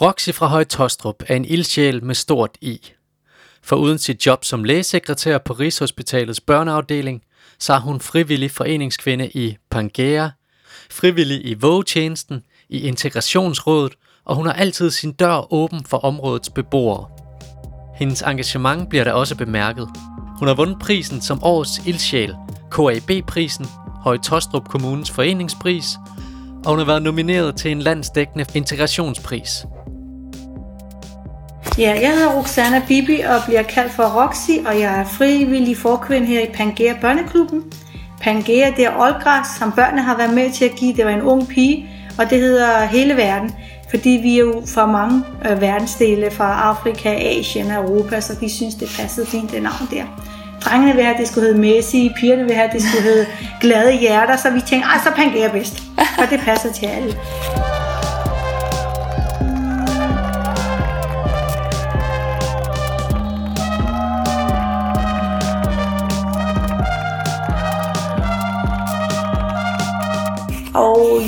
Roxy fra Højtostrup er en ildsjæl med stort I. For uden sit job som lægesekretær på Rigshospitalets børneafdeling, så er hun frivillig foreningskvinde i Pangea, frivillig i vågetjenesten, i Integrationsrådet, og hun har altid sin dør åben for områdets beboere. Hendes engagement bliver da også bemærket. Hun har vundet prisen som årets ildsjæl, KAB-prisen, Høje Tostrup Kommunens foreningspris, og hun har været nomineret til en landsdækkende integrationspris. Ja, jeg hedder Roxana Bibi og bliver kaldt for Roxy, og jeg er frivillig forkvinde her i Pangea Børneklubben. Pangea, det er oldgræs, som børnene har været med til at give. Det var en ung pige, og det hedder hele verden. Fordi vi er jo fra mange øh, verdensdele, fra Afrika, Asien og Europa, så vi synes, det passede fint, det navn der. Drengene vil have, det skulle hedde Messi, pigerne vil have, det skulle hedde Glade Hjerter, så vi tænkte, ej, så Pangea bedst. Og det passer til alle.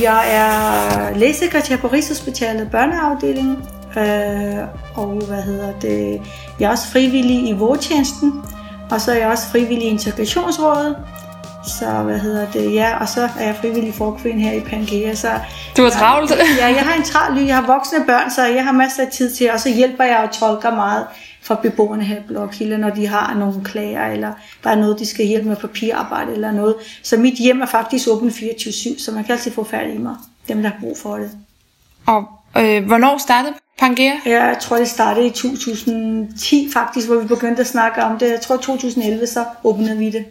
Jeg er lægesekretær på Rigshospitalet børneafdelingen. Øh, og hvad hedder det? Jeg er også frivillig i vågetjenesten. Og så er jeg også frivillig i integrationsrådet. Så hvad hedder det? Ja, og så er jeg frivillig forkvinde her i Pangea. Så Du har travlt. Ja, jeg har en travl liv. Jeg har voksne børn, så jeg har masser af tid til, og så hjælper jeg og tolker meget for beboerne her i Blokhilde, når de har nogle klager, eller der er noget, de skal hjælpe med papirarbejde eller noget. Så mit hjem er faktisk åbent 24-7, så man kan altid få fat i mig, dem der har brug for det. Og øh, hvornår startede Pangea? Jeg tror, det startede i 2010 faktisk, hvor vi begyndte at snakke om det. Jeg tror, 2011 så åbnede vi det.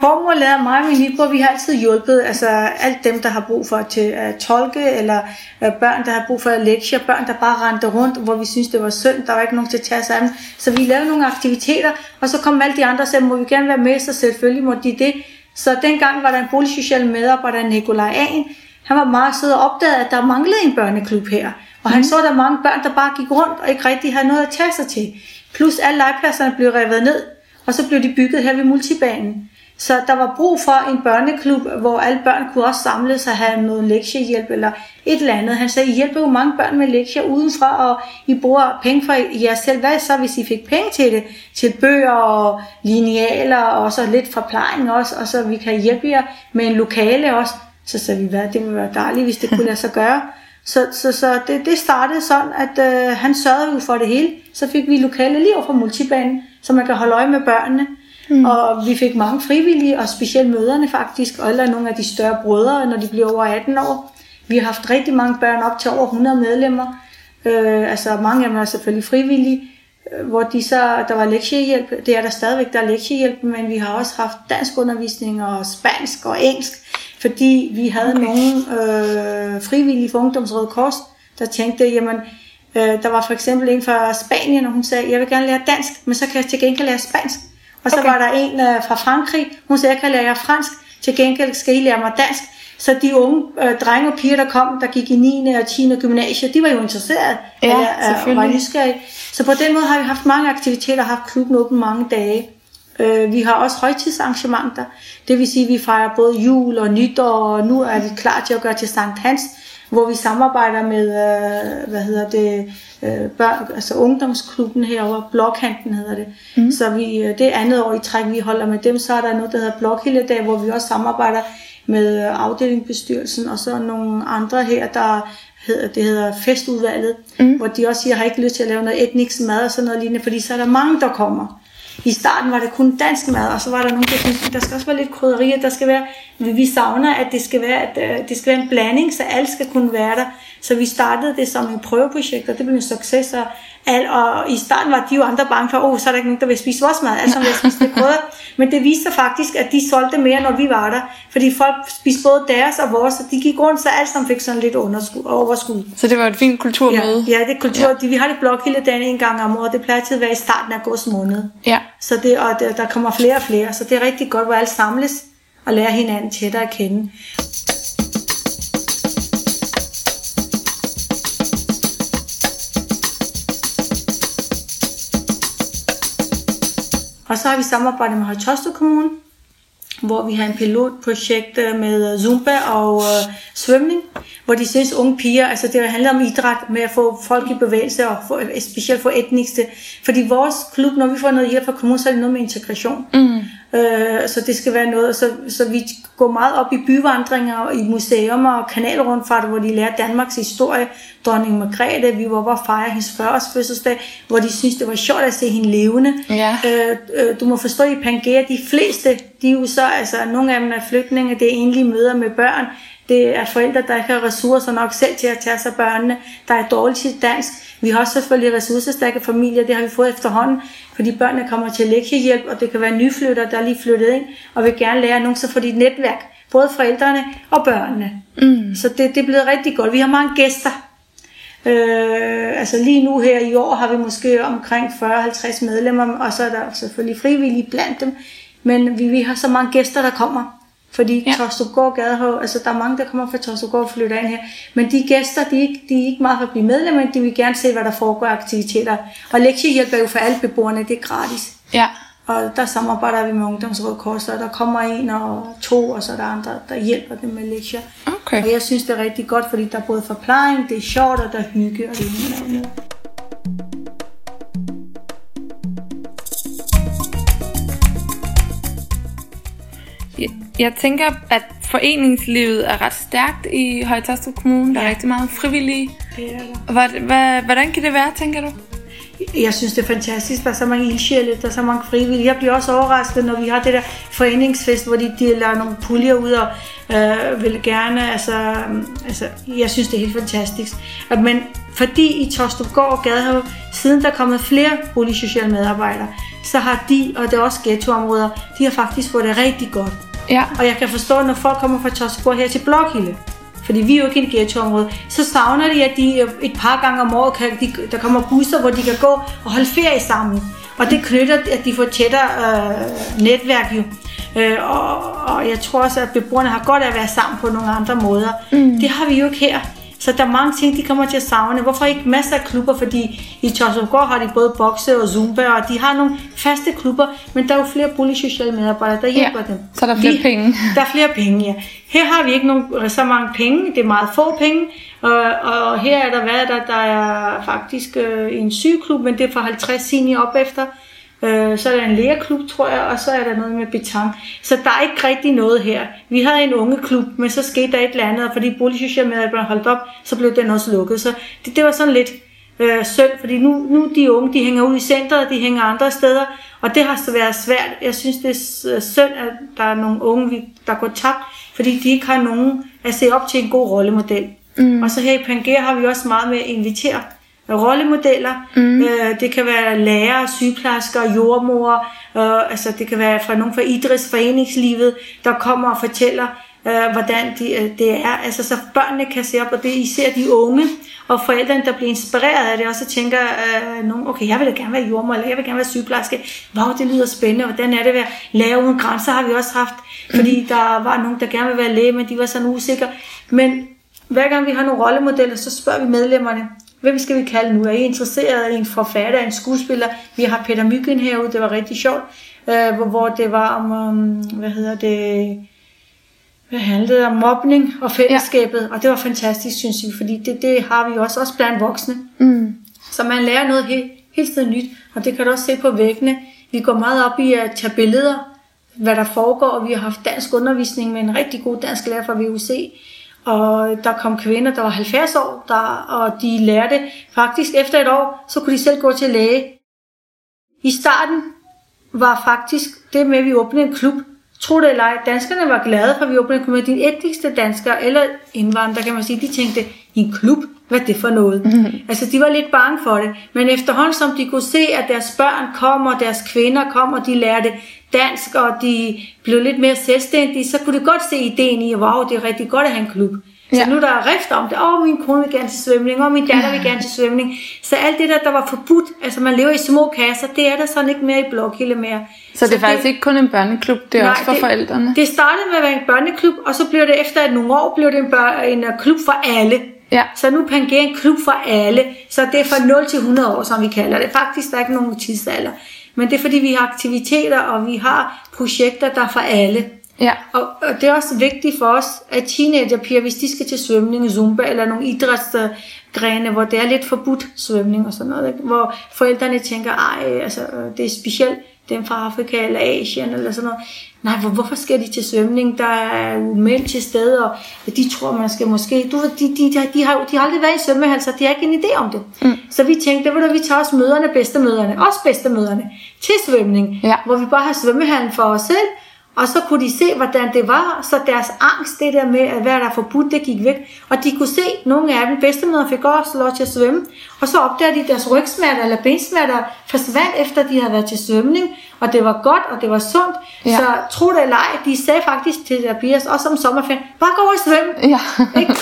Formålet er mig og min lillebror, vi har altid hjulpet altså alt dem, der har brug for til at tolke, eller øh, børn, der har brug for at lektier, børn, der bare rendte rundt, hvor vi synes det var synd, der var ikke nogen til at tage sig af dem. Så vi lavede nogle aktiviteter, og så kom alle de andre og sagde, må vi gerne være med, så selvfølgelig må de det. Så dengang var der en boligsocial medarbejder, Nikolaj Aen, han var meget sød og opdagede, at der manglede en børneklub her. Og han så, at der mange børn, der bare gik rundt og ikke rigtig havde noget at tage sig til. Plus alle legepladserne blev revet ned, og så blev de bygget her ved multibanen. Så der var brug for en børneklub, hvor alle børn kunne også samles og have noget lektiehjælp eller et eller andet. Han sagde, I hjælper jo mange børn med lektier udenfra, og I bruger penge for jer selv. Hvad så, hvis I fik penge til det? Til bøger og linealer og så lidt forplejning også, og så vi kan hjælpe jer med en lokale også. Så sagde vi, hvad, det ville være dejligt, hvis det kunne lade sig gøre. Så, så, så det, det startede sådan, at øh, han sørgede jo for det hele. Så fik vi lokale lige over fra multibanen, så man kan holde øje med børnene. Mm. Og vi fik mange frivillige, og specielt møderne faktisk, og eller nogle af de større brødre, når de bliver over 18 år. Vi har haft rigtig mange børn, op til over 100 medlemmer. Øh, altså mange af dem er selvfølgelig frivillige, øh, hvor de så, der var lektiehjælp. Det er der stadigvæk, der er lektiehjælp, men vi har også haft dansk undervisning og spansk og engelsk, fordi vi havde okay. nogle øh, frivillige for Ungdomsrådet Kors, der tænkte, jamen, øh, der var for eksempel en fra Spanien, og hun sagde, jeg vil gerne lære dansk, men så kan jeg til gengæld lære spansk. Og så okay. var der en øh, fra Frankrig, hun sagde, jeg kan lære jer fransk, til gengæld skal I lære mig dansk. Så de unge øh, drenge og piger, der kom, der gik i 9. og 10. gymnasie, de var jo interesserede Ja, eller, øh, var nysgerrige. Så på den måde har vi haft mange aktiviteter, haft klubben åben mange dage. Øh, vi har også højtidsarrangementer, det vil sige, at vi fejrer både jul og nytår, og nu er vi klar til at gøre til Sankt Hans, hvor vi samarbejder med, øh, hvad hedder det, øh, børn, altså ungdomsklubben herovre, Blokhanten hedder det. Mm. Så vi, øh, det er andet år i træk, vi holder med dem. Så er der noget, der hedder Blokhildedag, hvor vi også samarbejder med øh, afdelingsbestyrelsen, og så nogle andre her, der hedder, det hedder festudvalget, mm. hvor de også siger, jeg har ikke lyst til at lave noget etnisk mad og sådan noget lignende, fordi så er der mange, der kommer. I starten var det kun dansk mad, og så var der nogen, der syntes, der skal også være lidt krydderier, der skal være, vi savner, at det skal være, at øh, det skal være en blanding, så alt skal kunne være der. Så vi startede det som en prøveprojekt, og det blev en succes, og, al, og i starten var de jo andre bange for, oh, så er der ikke nogen, der vil spise vores mad, altså vil spise det krydder. Men det viste sig faktisk, at de solgte mere, når vi var der, fordi folk spiste både deres og vores, og de gik rundt, så alt sammen fik sådan lidt underskud, overskud. Så det var et fint kulturmøde? Ja, ja det er kultur. Ja. Vi har det blok hele dagen en gang om året, det plejer til at være i starten af august måned. Ja. Så det, og der, der kommer flere og flere, så det er rigtig godt, hvor alle samles og lærer hinanden tættere at kende. Og så har vi samarbejdet med Højtostrup Kommune, hvor vi har en pilotprojekt øh, med øh, Zumba og øh, svømning, hvor de synes unge piger, altså det handler om idræt med at få folk i bevægelse og få, specielt for etniske. Fordi vores klub, når vi får noget hjælp fra kommunen, så er det noget med integration. Mm. Øh, så det skal være noget, så, så vi går meget op i byvandringer og i museumer og kanalrundfart, hvor de lærer Danmarks historie. Dronning Margrethe, vi var bare fejre hendes 40 fødselsdag, hvor de synes, det var sjovt at se hende levende. Ja. Øh, øh, du må forstå, i Pangea, de fleste, de er jo så, altså nogle af dem er flygtninge, det er egentlig møder med børn, det er forældre, der ikke har ressourcer nok selv til at tage sig børnene, der er dårligt til dansk. Vi har også selvfølgelig ressourcestærke familier, det har vi fået efterhånden, fordi børnene kommer til lektiehjælp, og det kan være nyflytter, der er lige flyttet ind, og vil gerne lære nogen, så får de et netværk, både forældrene og børnene. Mm. Så det, det er blevet rigtig godt. Vi har mange gæster. Øh, altså lige nu her i år har vi måske omkring 40-50 medlemmer, og så er der selvfølgelig frivillige blandt dem, men vi, vi har så mange gæster, der kommer. Fordi ja. Torstupgård Gadehov, altså der er mange, der kommer fra Torstupgård og flytter ind her. Men de gæster, de er ikke, de er ikke meget for at blive medlem, men de vil gerne se, hvad der foregår af aktiviteter. Og lektiehjælp er jo for alle beboerne, det er gratis. Ja. Og der samarbejder vi med Ungdomsråd Kors, og der kommer en og to, og så er der andre, der hjælper dem med lektier. Okay. Og jeg synes, det er rigtig godt, fordi der er både forplejning, det er sjovt, og der er hygge, og det er noget. Jeg, jeg tænker, at foreningslivet er ret stærkt i Højtostrup Kommune. Der er Ja. rigtig meget frivillige. Hvordan kan det være, tænker du? Jeg synes, det er fantastisk. Der er så mange ildsjæle, der er så mange frivillige. Jeg bliver også overrasket, når vi har det der foreningsfest, hvor de deler nogle puljer ud og øh, vil gerne, altså, altså, jeg synes, det er helt fantastisk. At, men fordi i Torstrupgård og Gadehave, siden der er kommet flere boligsociale medarbejdere, så har de, og det er også ghettoområder, de har faktisk fået det rigtig godt. Ja. Og jeg kan forstå, når folk kommer fra Torstborg her til Blokhilde, fordi vi er jo ikke en ghettoområde, så savner de, at de øh, et par gange om året, kan de, der kommer busser, hvor de kan gå og holde ferie sammen. Og det knytter, at de får tættere øh, netværk jo. Øh, og, og jeg tror også, at beboerne har godt af at være sammen på nogle andre måder. Mm. Det har vi jo ikke her. Så der er mange ting, de kommer til at savne. Hvorfor ikke masser af klubber? Fordi i Torsumgård har de både bokse og zumba, og de har nogle faste klubber, men der er jo flere boligsociale medarbejdere, der hjælper dem. så er der flere Vi- penge. Der er flere penge, ja. Her har vi ikke nogen, så mange penge, det er meget få penge, og, og her er der, hvad er der, der er faktisk øh, en sygeklub, men det er fra 50 senior op efter. Øh, så er der en lægerklub, tror jeg, og så er der noget med betang. Så der er ikke rigtig noget her. Vi havde en ungeklub, men så skete der et eller andet, og fordi boligsociale medarbejdere holdt op, så blev den også lukket. Så det, det var sådan lidt øh, synd, fordi nu, nu de unge, de hænger ud i centret, de hænger andre steder, og det har så været svært. Jeg synes, det er s- synd, at der er nogle unge, der går tabt, fordi de ikke har nogen at se op til en god rollemodel. Mm. Og så her i Pangea har vi også meget med at invitere rollemodeller. Mm. Øh, det kan være lærere, sygeplejersker, jordmor, øh, altså det kan være fra nogen fra idrætsforeningslivet, der kommer og fortæller, øh, hvordan de, øh, det er. Altså så børnene kan se op, og det er især de unge og forældrene, der bliver inspireret af det, og så tænker øh, nogen, okay, jeg vil da gerne være jordmor, eller jeg vil gerne være sygeplejerske. Wow, det lyder spændende, hvordan er det at være lærer uden grænser, har vi også haft, fordi der var nogen, der gerne vil være læge, men de var sådan usikre. Men hver gang vi har nogle rollemodeller, så spørger vi medlemmerne, hvem skal vi kalde nu? Er I interesseret i en forfatter, en skuespiller? Vi har Peter Myggen herude, det var rigtig sjovt, øh, hvor, hvor det var om, um, hvad hedder det, hvad handlede om mobning og fællesskabet, ja. og det var fantastisk, synes vi, fordi det, det har vi også, også blandt voksne. Mm. Så man lærer noget helt, helt tiden nyt, og det kan du også se på væggene. Vi går meget op i at tage billeder, hvad der foregår, og vi har haft dansk undervisning med en rigtig god dansk lærer fra VUC. Og der kom kvinder, der var 70 år, der, og de lærte faktisk efter et år, så kunne de selv gå til læge. I starten var faktisk det med, at vi åbnede en klub. Tro det eller ej, danskerne var glade for, at vi åbnede en klub med de etniske danskere, eller indvandrere, kan man sige. De tænkte, en klub, hvad det for noget? Mm-hmm. Altså, de var lidt bange for det. Men efterhånden, som de kunne se, at deres børn kom, og deres kvinder kom, og de lærte dansk, og de blev lidt mere selvstændige, så kunne de godt se ideen i, at wow, det er rigtig godt at have en klub. Så Ja. nu er der rift om det. Åh, oh, min kone vil gerne til svømning, og min datter vil gerne til svømning. Så alt det der, der var forbudt, altså man lever i små kasser, det er der sådan ikke mere i Blokhilde mere. Så det er faktisk ikke kun en børneklub, det er Nej, også for det, forældrene. Det startede med at være en børneklub, og så blev det efter nogle år, blev det en, bør, en øh, klub for alle. Ja. Så nu er Pangea en klub for alle. Så det er fra 0 til 100 år, som vi kalder det. Faktisk der er ikke nogen tidsalder. Men det er fordi, vi har aktiviteter, og vi har projekter, der er for alle. Ja. Og, og det er også vigtigt for os, at teenagerpiger, hvis de skal til svømning, zumba eller nogle idrætsgrene, hvor det er lidt forbudt svømning og sådan noget, ikke? hvor forældrene tænker, ej, altså, det er specielt dem fra Afrika eller Asien eller sådan noget. Nej, hvor, hvorfor skal de til svømning? Der er jo mænd til stede, og de tror, man skal måske... Du, ved, de, de, de, de, har, de har aldrig været i svømmehal, så de har ikke en idé om det. Mm. Så vi tænkte, ved du, vi tager også møderne, bedstemøderne, også bedstemøderne, til svømning, Ja. hvor vi bare har svømmehallen for os selv, og så kunne de se, hvordan det var, så deres angst, det der med, at hvad der er forbudt, det gik væk. Og de kunne se, nogle af dem, bedstemøder fik også lov til at svømme, og så opdagede de, at deres rygsmerter eller bensmerter forsvandt, efter de havde været til svømning, og det var godt, og det var sundt. Ja. Så tro det eller ej, de sagde faktisk til der piger, også om sommerferien, bare gå over og svømme. Ja. Ikke?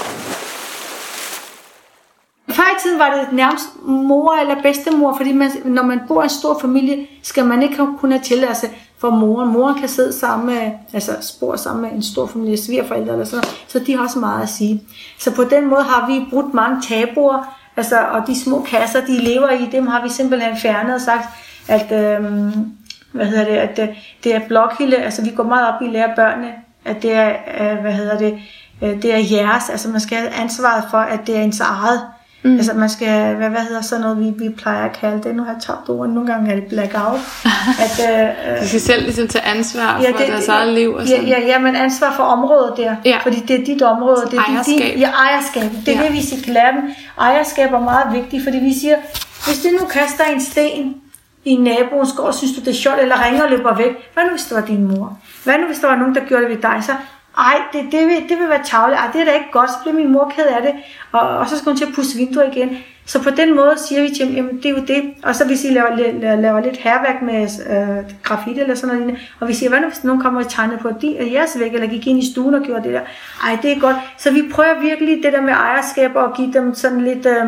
Før i tiden var det nærmest mor eller bedstemor, fordi man, når man bor i en stor familie, skal man ikke kunne have tilladelse for mor. Mor kan sidde sammen med, altså spor sammen med en stor familie, svigerforældre eller sådan så de har også meget at sige. Så på den måde har vi brudt mange tabuer, altså, og de små kasser, de lever i, dem har vi simpelthen fjernet og sagt, at, øhm, hvad hedder det, at det, det er blokhilde, altså vi går meget op i at lære børnene, at det er, øh, hvad hedder det, øh, det er jeres, altså man skal have ansvaret for, at det er ens eget. Mm. Altså man skal, hvad, hvad hedder sådan noget, vi, vi plejer at kalde det, nu har jeg tabt ordet, nogle gange er det blackout. at, øh, øh, De skal selv ligesom tage ansvar for deres eget liv og ja, sådan. ja, ja, men ansvar for området der. Ja. Fordi det er dit område. Det er Ejerskab. Dit, ja, ejerskab. Det er Ja. det, vi lære dem. Ejerskab er meget vigtigt, fordi vi siger, hvis det nu kaster en sten i naboens gård, synes du det er sjovt, eller ringer og løber væk. Hvad nu, hvis det var din mor? Hvad nu, hvis der var nogen, der gjorde det ved dig? Så, ej, det, det, vil, det vil være tavligt. Ej, det er da ikke godt. Så bliver min mor ked af det. Og, og så skal hun til at pusse vinduer igen. Så på den måde siger vi til dem, jamen det er jo det. Og så hvis I laver, laver, laver lidt herværk med øh, graffiti eller sådan noget, og vi siger, hvad nu hvis nogen kommer og tegner på de, øh, jeres væg, eller gik ind i stuen og gjorde det der. Ej, det er godt. Så vi prøver virkelig det der med ejerskab og give dem sådan lidt øh,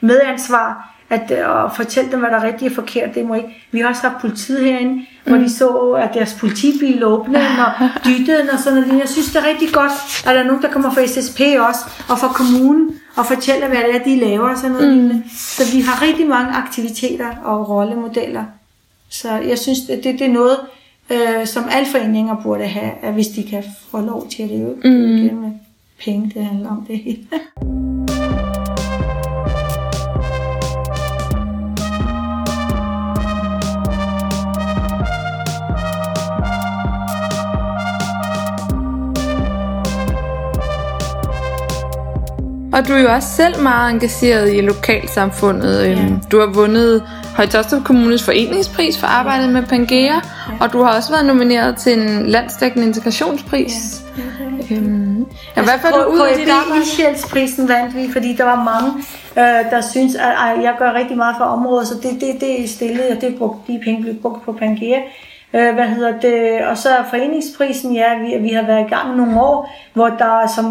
medansvar at, øh, og fortælle dem, hvad der er rigtigt og forkert, det må ikke. Vi har også haft politiet herinde, mm. hvor de så, at deres politibil åbnede og dyttede og sådan noget. Jeg synes, det er rigtig godt, at der er nogen, der kommer fra SSP også, og fra kommunen, og fortæller, hvad det er, de laver og sådan noget. Mm. Så vi har rigtig mange aktiviteter og rollemodeller. Så jeg synes, det, det, er noget, øh, som alle foreninger burde have, at hvis de kan få lov til at leve mm. med penge, det handler om det hele. Og du er jo også selv meget engageret i lokalsamfundet. Ja. Du har vundet Højtostrup Kommunes foreningspris for arbejdet med Pangea, og du har også været nomineret til en landsdækkende integrationspris. Ja. Øhm, ja, hvad får du ud af dit arbejde? Ildsjælsprisen vandt vi, fordi der var mange, øh, der synes, at ej, jeg gør rigtig meget for området, så det, det, det er stillet, og det er brugt, de penge blev brugt på Pangea. Øh, hvad hedder det? Og så foreningsprisen, ja, vi, vi har været i gang i nogle år, hvor der som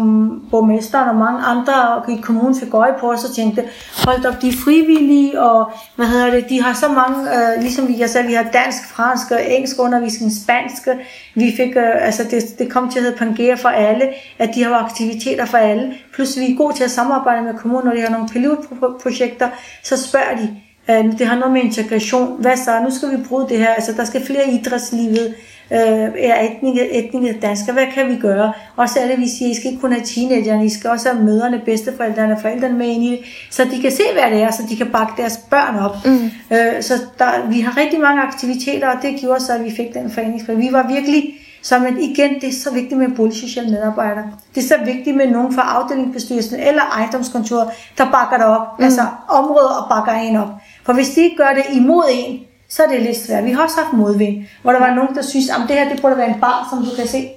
borgmesteren og mange andre i kommunen fik øje på os og tænkte, hold op, de er frivillige, og hvad hedder det, de har så mange, øh, ligesom jeg sagde, vi har dansk, fransk og engelsk undervisning, spansk, vi fik, øh, altså det, det kom til at hedde Pangea for alle, at de har aktiviteter for alle, plus vi er gode til at samarbejde med kommunen, når de har nogle pilotprojekter, så spørger de, det har noget med integration. Hvad så? Nu skal vi bruge det her. Altså, der skal flere idrætslivet. Øh, er etniske, etniske danskere. Hvad kan vi gøre? Og så er det, vi siger, I skal ikke kun have teenagerne, I skal også have mødrene, bedsteforældrene og forældrene med ind i det, så de kan se, hvad det er, så de kan bakke deres børn op. Mm. Øh, så der, vi har rigtig mange aktiviteter, og det gjorde så, at vi fik den foreningspris. Vi var virkelig så men igen, det er så vigtigt med boligsociale medarbejdere. Det er så vigtigt med nogen fra afdelingsbestyrelsen eller ejendomskontoret, der bakker dig op. Mm. Altså områder og bakker en op. For hvis de ikke gør det imod en, så er det lidt svært. Vi har også haft modvind, hvor der var nogen, der synes, at det her det burde være en bar, som du kan se.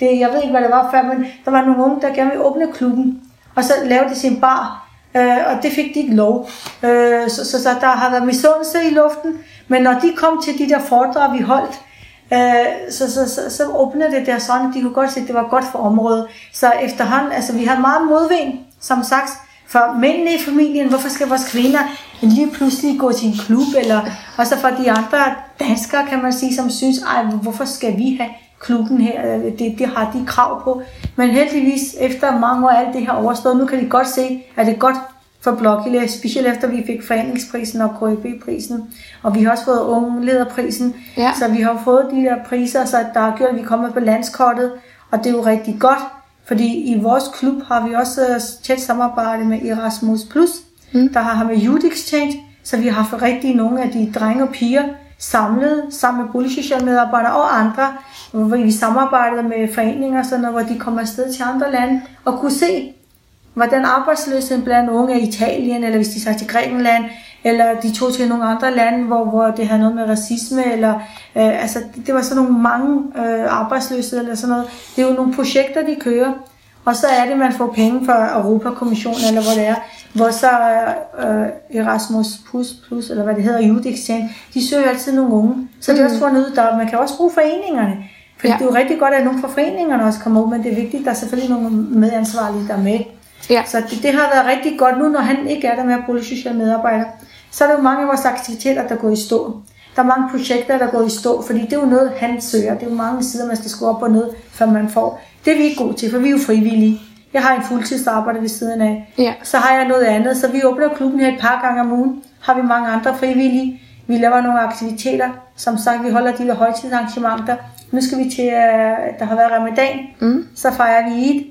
Det, jeg ved ikke, hvad det var før, men der var nogle unge, der gerne ville åbne klubben. Og så lavede de sin bar, øh, og det fik de ikke lov. Øh, så, så, så der har været misundelse i luften. Men når de kom til de der foredrag, vi holdt, øh, så, så, så, så åbnede det der sådan, at de kunne godt se, at det var godt for området. Så efterhånden, altså vi har meget modvind, som sagt, for mændene i familien, hvorfor skal vores kvinder lige pludselig gå til en klub, eller også for de andre danskere, kan man sige, som synes, ej, hvorfor skal vi have klubben her, øh, det, det har de krav på. Men heldigvis, efter mange år alt det her overstået, nu kan de godt se, at det er godt for Blokile, specielt efter vi fik foreningsprisen og KIB-prisen. Og vi har også fået unge lederprisen. Ja. Så vi har fået de der priser, så der har gjort, at vi kommer på landskortet. Og det er jo rigtig godt, fordi i vores klub har vi også øh, tæt samarbejde med Erasmus+, Plus, mm. der har med Youth Exchange, så vi har haft rigtig nogle af de drenge og piger samlet sammen med boligsociale medarbejdere og andre, hvor vi samarbejdede med foreninger, sådan, noget, hvor de kommer afsted til andre lande og kunne se, hvordan arbejdsløsheden blandt unge i Italien, eller hvis de tager til Grækenland, eller de tog til nogle andre lande, hvor, hvor det havde noget med racisme, eller øh, altså, det, det var sådan nogle mange øh, arbejdsløse, eller sådan noget. Det er jo nogle projekter, de kører, og så er det, man får penge fra Europakommissionen, eller hvor det er, hvor så øh, Erasmus Plus, Plus, eller hvad det hedder, Youth Exchange, de søger altid nogle unge. Så det er også fundet ud, der man kan også bruge foreningerne. For ja. det er jo rigtig godt, at nogle fra foreningerne også kommer ud, men det er vigtigt, at der er selvfølgelig nogle medansvarlige, der er med. Ja. Så det, det har været rigtig godt nu, når han ikke er der med at bruge sociale medarbejder. Så er der jo mange af vores aktiviteter, der går i stå. Der er mange projekter, der går i stå, fordi det er jo noget, han søger. Det er jo mange sider, man skal skrue op og ned, før man får. Det er vi ikke gode til, for vi er jo frivillige. Jeg har en fuldtidsarbejde ved siden af. Ja. Så har jeg noget andet. Så vi åbner klubben her et par gange om ugen. Har vi mange andre frivillige. Vi laver nogle aktiviteter. Som sagt, vi holder de der højtidsarrangementer. Nu skal vi til, øh, der har været ramadan. Mm. Så fejrer vi Eid.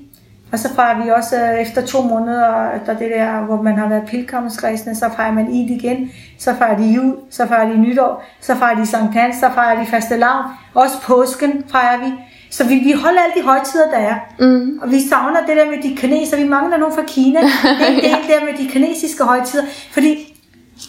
Og så fejrer vi også øh, efter to måneder, efter det der, hvor man har været pilgrimsrejsende, så fejrer man Eid igen. Så fejrer de jul, så fejrer de nytår, så fejrer de Sankt Hans, så fejrer de faste lavn. Også påsken fejrer vi. Så vi, vi holder alle de højtider, der er. Mm. Og vi savner det der med de kineser. Vi mangler nogen fra Kina. Det er det der med de kinesiske højtider. Fordi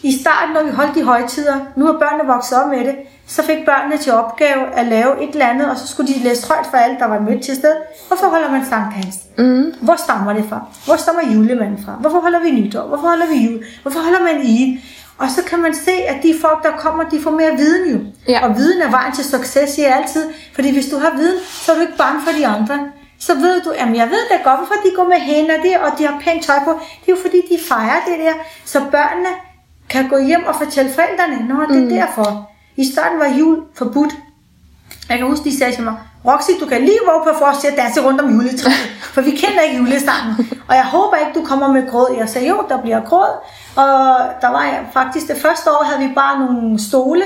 i starten, når vi holdt de højtider, nu er børnene vokset op med det, så fik børnene til opgave at lave et eller andet, og så skulle de læse højt for alle, der var mødt til sted. Hvorfor holder man Sankt Hans? Mm. Hvor stammer det fra? Hvor stammer julemanden fra? Hvorfor holder vi nytår? Hvorfor holder vi jul? Hvorfor holder man Eid? Og så kan man se, at de folk, der kommer, de får mere viden jo. Ja. Og viden er vejen til succes, siger jeg altid. Fordi hvis du har viden, så er du ikke bange for de andre. Så ved du, jamen jeg ved da godt, hvorfor de går med hænder der, og de har pænt tøj på. Det er jo fordi, de fejrer det der. Så børnene kan gå hjem og fortælle forældrene, nå, det er mm. derfor. I starten var jul forbudt. Jeg kan huske, de sagde til mig, Roxy, du kan lige våge på for os til at danse rundt om juletræet, for vi kender ikke julesangen. Og jeg håber ikke, du kommer med gråd. Jeg sagde, jo, der bliver gråd. Og der var faktisk det første år, havde vi bare nogle stole,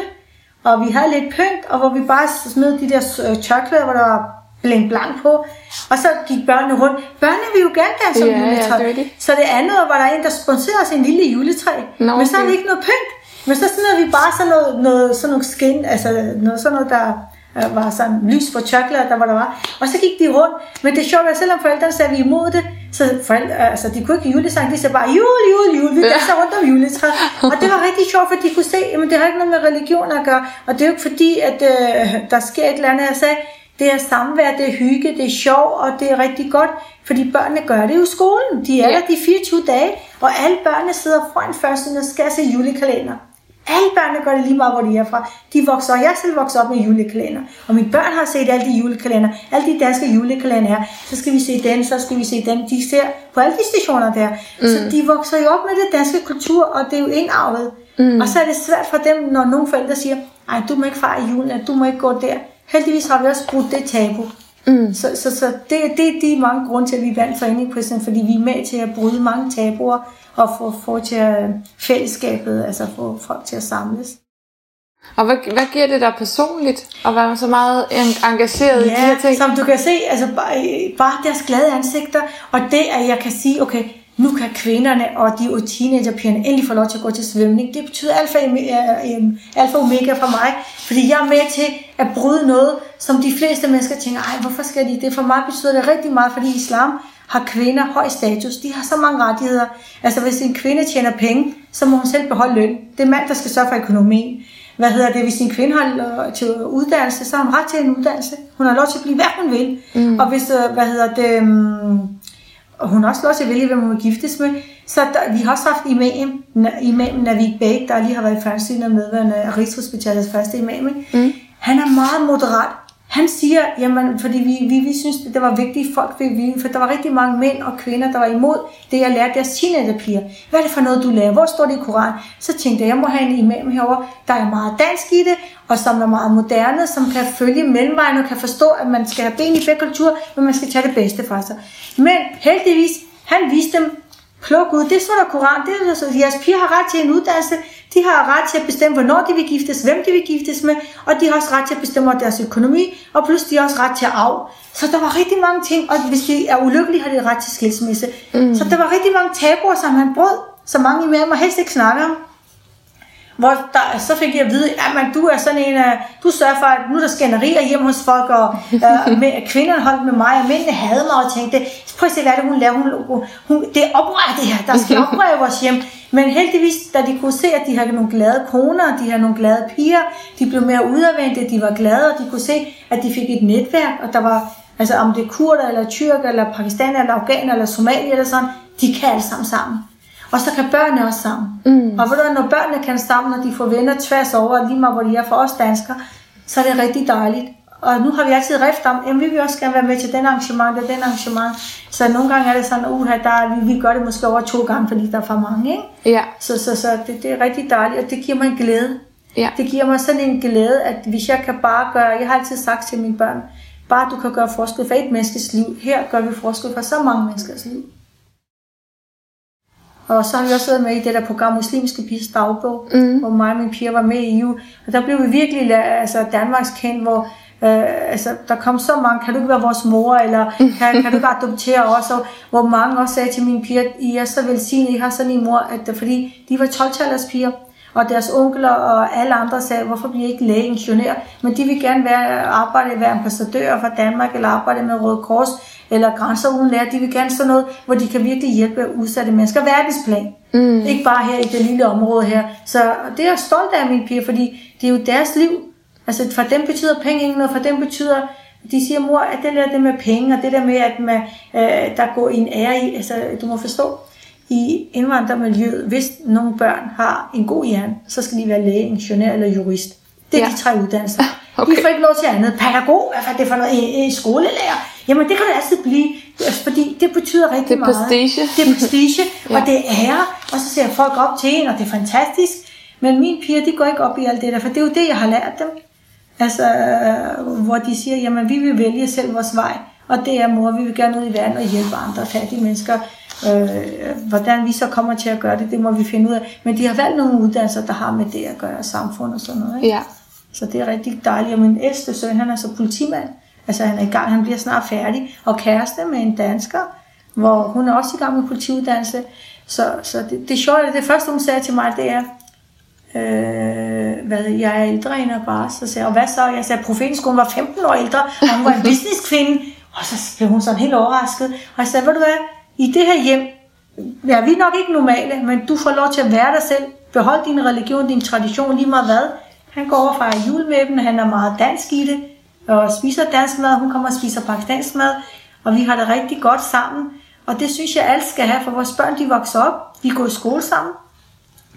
og vi havde lidt pynt, og hvor vi bare smed de der øh, tørklæder, hvor der var bling blank på. Og så gik børnene rundt. Børnene vil jo gerne danse om Ja, ja, juletræ. det er det. så det andet var der en, der sponserede os en lille juletræ. Nå, Men så okay. vi ikke noget pynt. Men så smed vi bare sådan noget, noget, sådan nogle skin, altså noget, sådan noget, der øh, var sådan lys på chokolade, der var der var. Og så gik de rundt. Men det er sjovt, at selvom forældrene sagde, at vi er imod det, så forældre, altså, de kunne ikke julesang, de sagde bare, jul, jul, jul, vi danser rundt om juletræet. Og det var rigtig sjovt, for de kunne se, at det har ikke noget med religion at gøre. Og det er jo ikke fordi, at øh, der sker et eller andet. Jeg sagde, det er samvær, det er hygge, det er sjov, og det er rigtig godt, fordi børnene gør det jo i skolen. De er Ja. der de 24 dage, og alle børnene sidder foran først, og skal se julekalender. Alle børnene gør det lige meget, hvor de er fra. De vokser, og jeg selv vokser op med julekalender. Og mine børn har set alle de julekalender, alle de danske julekalender er. Så skal vi se den, så skal vi se den. De ser på alle de stationer der. Mm. Så de vokser jo op med det danske kultur, og det er jo indarvet. Mm. Og så er det svært for dem, når nogle forældre siger, ej, du må ikke fejre julen, du må ikke gå der. Heldigvis har vi også brudt det tabu. Mm. Så, så, så det, det er de mange grunde til, at vi vandt foreningprisen, fordi vi er med til at bryde mange tabuer og få, få til at, fællesskabet, altså få folk til at samles. Og hvad, hvad giver det dig personligt at være så meget en- engageret i de her ting? som du kan se, altså bare, bare deres glade ansigter, og det, at jeg kan sige, okay, nu kan kvinderne og de teenagerpigerne endelig få lov til at gå til svømning. Det betyder alfa, og ome- øh, alfa og omega for mig, fordi jeg er med til at bryde noget, som de fleste mennesker tænker, ej, hvorfor skal de det? For mig betyder det rigtig meget, fordi islam har kvinder høj status. De har så mange rettigheder. Altså hvis en kvinde tjener penge, så må hun selv beholde løn. Det er mand, der skal sørge for økonomien. Hvad hedder det? Hvis en kvinde har øh, til uddannelse, så har hun ret til en uddannelse. Hun har lov til at blive, hvad hun vil. Mm. Og hvis, øh, hvad hedder det, um, og hun har også lov til at vælge, hvem hun vil giftes med. Så der, vi har også haft imam, Na- imam Navid Bæk, der lige har været i fjernsynet med af Rigshospitalets første imam. Mm. Han er meget moderat. Han siger, jamen, fordi vi, vi, vi synes, det var vigtigt, folk ville vide, for der var rigtig mange mænd og kvinder, der var imod det, jeg lærte deres teenagerpiger. Hvad er det for noget, du lærer? Hvor står det i Koran? Så tænkte jeg, jeg må have en imam herover, der er meget dansk i det, og som er meget moderne, som kan følge mellemvejen og kan forstå, at man skal have ben i begge kulturer, men man skal tage det bedste fra sig. Men heldigvis, han viste dem klog ud. Det står der Koran. Det er så, jeres piger har ret til en uddannelse. De har ret til at bestemme, hvornår de vil giftes, hvem de vil giftes med, og de har også ret til at bestemme over deres økonomi, og plus de har også ret til arv. Så der var rigtig mange ting, og hvis de er ulykkelige, har de ret til skilsmisse. Mm. Så der var rigtig mange tabuer, som han brød, så mange imellem og helst ikke snakke om. Hvor der, så fik jeg at vide, at du er sådan en, du sørger for, at nu er der skænderier hjemme hos folk, og uh, med, kvinderne holdt med mig, og mændene havde mig, og tænkte, prøv at se, hvad det, hun laver. Hun, hun, det er oprør, det her. Der skal oprør i vores hjem. Men heldigvis, da de kunne se, at de havde nogle glade koner, de havde nogle glade piger, de blev mere udadvendte, de var glade, og de kunne se, at de fik et netværk, og der var, altså om det er kurder, eller tyrker, eller pakistaner, eller afghaner, eller somalier, eller sådan, de kan alle sammen sammen. Og så kan børnene også sammen. Mm. Og ved du, når børnene kan sammen, når de får venner tværs over, lige meget hvor de er for os danskere, så er det rigtig dejligt. Og nu har vi altid rift om, at vi vil også gerne være med til den arrangement og den arrangement. Så nogle gange er det sådan, at der, vi, vi gør det måske over to gange, fordi der er for mange. Ikke? Ja. Så, så, så det, det er rigtig dejligt, og det giver mig en glæde. Ja. Det giver mig sådan en glæde, at hvis jeg kan bare gøre, jeg har altid sagt til mine børn, bare du kan gøre forskel for et menneskes liv. Her gør vi forskel for så mange menneskers liv. Og så har vi også været med i det der program Muslimske Pigers Dagbog, mm. hvor mig og min piger var med i EU. Og der blev vi virkelig altså, Danmarks kendt, hvor øh, altså, der kom så mange, kan du ikke være vores mor, eller kan, kan du ikke adoptere os? Og hvor mange også sagde til mine piger, I er så velsignet, I har sådan en mor, at, fordi de var 12-tallers piger. Og deres onkler og alle andre sagde, hvorfor bliver I ikke lægeingeniør? Men de vil gerne være, arbejde, være ambassadør for Danmark, eller arbejde med Røde Kors, eller Grænser Uden Lærer. De vil gerne sådan noget, hvor de kan virkelig hjælpe udsatte mennesker. Verdensplan. Mm. Ikke bare her i det lille område her. Så det er jeg stolt af, mine piger, fordi det er jo deres liv. Altså for dem betyder penge ikke noget, for dem betyder de siger, mor, at det der det med penge, og det der med, at man, øh, der går en ære i, altså du må forstå, i indvandrermiljøet, hvis nogle børn har en god hjerne, så skal de være læge, ingeniør eller jurist. Det er ja. de tre uddannelser. Okay. De får ikke lov til andet. Pædagog, hvad er det for noget? En skolelærer. Jamen det kan det altid blive, altså, fordi det betyder rigtig det er meget. Prestige. Det er prestige. ja. og det er ære. Og så ser folk op til en, og det er fantastisk. Men mine piger, de går ikke op i alt det der, for det er jo det, jeg har lært dem. Altså, hvor de siger, jamen vi vil vælge selv vores vej. Og det er mor, vi vil gerne ud i verden og hjælpe andre fattige mennesker. Øh, hvordan vi så kommer til at gøre det, det må vi finde ud af. Men de har valgt nogle uddannelser, der har med det at gøre, samfund og sådan noget. Ikke? Ja. Så det er rigtig dejligt. Og min ældste søn, han er så politimand. Altså han er i gang, han bliver snart færdig. Og kæreste med en dansker, hvor hun er også i gang med politiuddannelse. Så, så det, det sjovt, det første hun sagde til mig, det er, øh, hvad, jeg er ældre end bare. Så sagde jeg, og hvad så? Jeg sagde, profetenskolen var 15 år ældre, og hun var en businesskvinde. Og så blev hun sådan helt overrasket. Og jeg sagde, ved du hvad, i det her hjem, ja, vi er nok ikke normale, men du får lov til at være dig selv. Behold din religion, din tradition, lige meget hvad. Han går over fra jul med dem, han er meget dansk i det, og spiser dansk mad, hun kommer og spiser pakistansk mad, og vi har det rigtig godt sammen. Og det synes jeg, alle skal have, for vores børn, de vokser op, de går i skole sammen,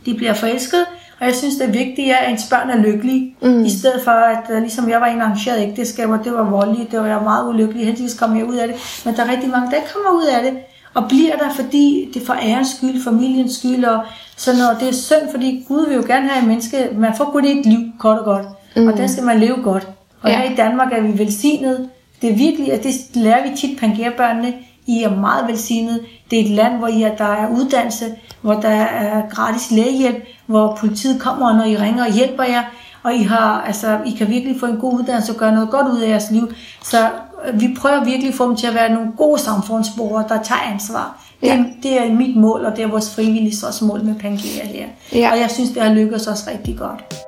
de bliver forelsket, og jeg synes, det er, at ens børn er lykkelige, mm. i stedet for, at uh, ligesom jeg var en arrangeret ægteskab, og det var voldeligt, det var jeg meget ulykkelig, heldigvis kom jeg ud af det, men der er rigtig mange, der kommer ud af det, og bliver der, fordi det er for ærens skyld, familiens skyld, og sådan noget. Det er synd, fordi Gud vil jo gerne have en menneske, man får kun et liv, kort og godt, mm. og der skal man leve godt. Og ja. her i Danmark er vi velsignet. Det er virkelig, at det lærer vi tit Pangea-børnene. I er meget velsignet. Det er et land, hvor I er, der er uddannelse, hvor der er gratis lægehjælp, hvor politiet kommer, når I ringer og hjælper jer. Og I, har, altså, I kan virkelig få en god uddannelse og gøre noget godt ud af jeres liv. Så vi prøver virkelig at få dem til at være nogle gode samfundsborgere, der tager ansvar. Ja. Det, det er mit mål, og det er vores frivillige også mål med Pangea her. Ja. Og jeg synes, det har lykkedes os rigtig godt.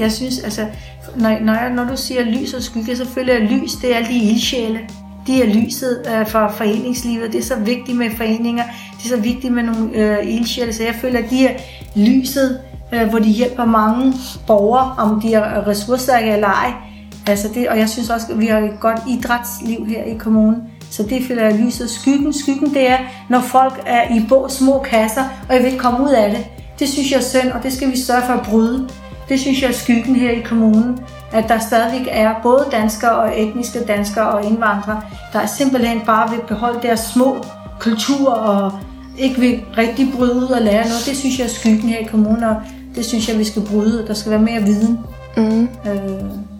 Jeg synes, altså, når, når, jeg, når du siger lys og skygge, så føler jeg lys, det er alle de ildsjæle. De er lyset øh, for foreningslivet, det er så vigtigt med foreninger, det er så vigtigt med nogle øh, ildsjæle, så jeg føler, at de er lyset, øh, hvor de hjælper mange borgere, om de er ressourcestærke eller ej. Altså det, og jeg synes også, at vi har et godt idrætsliv her i kommunen. Så det føler jeg lyset. Skyggen, skyggen det er, når folk er i bå, små kasser, og jeg vil ikke komme ud af det. Det synes jeg er synd, og det skal vi sørge for at bryde. Det synes jeg er skyggen her i kommunen, at der stadigvæk er både danskere og etniske danskere og indvandrere, der er simpelthen bare vil beholde deres små kultur og ikke vil rigtig bryde ud og lære noget. Det synes jeg er skylden her i kommunen, og det synes jeg, vi skal bryde. Der skal være mere viden. Mm. Øh,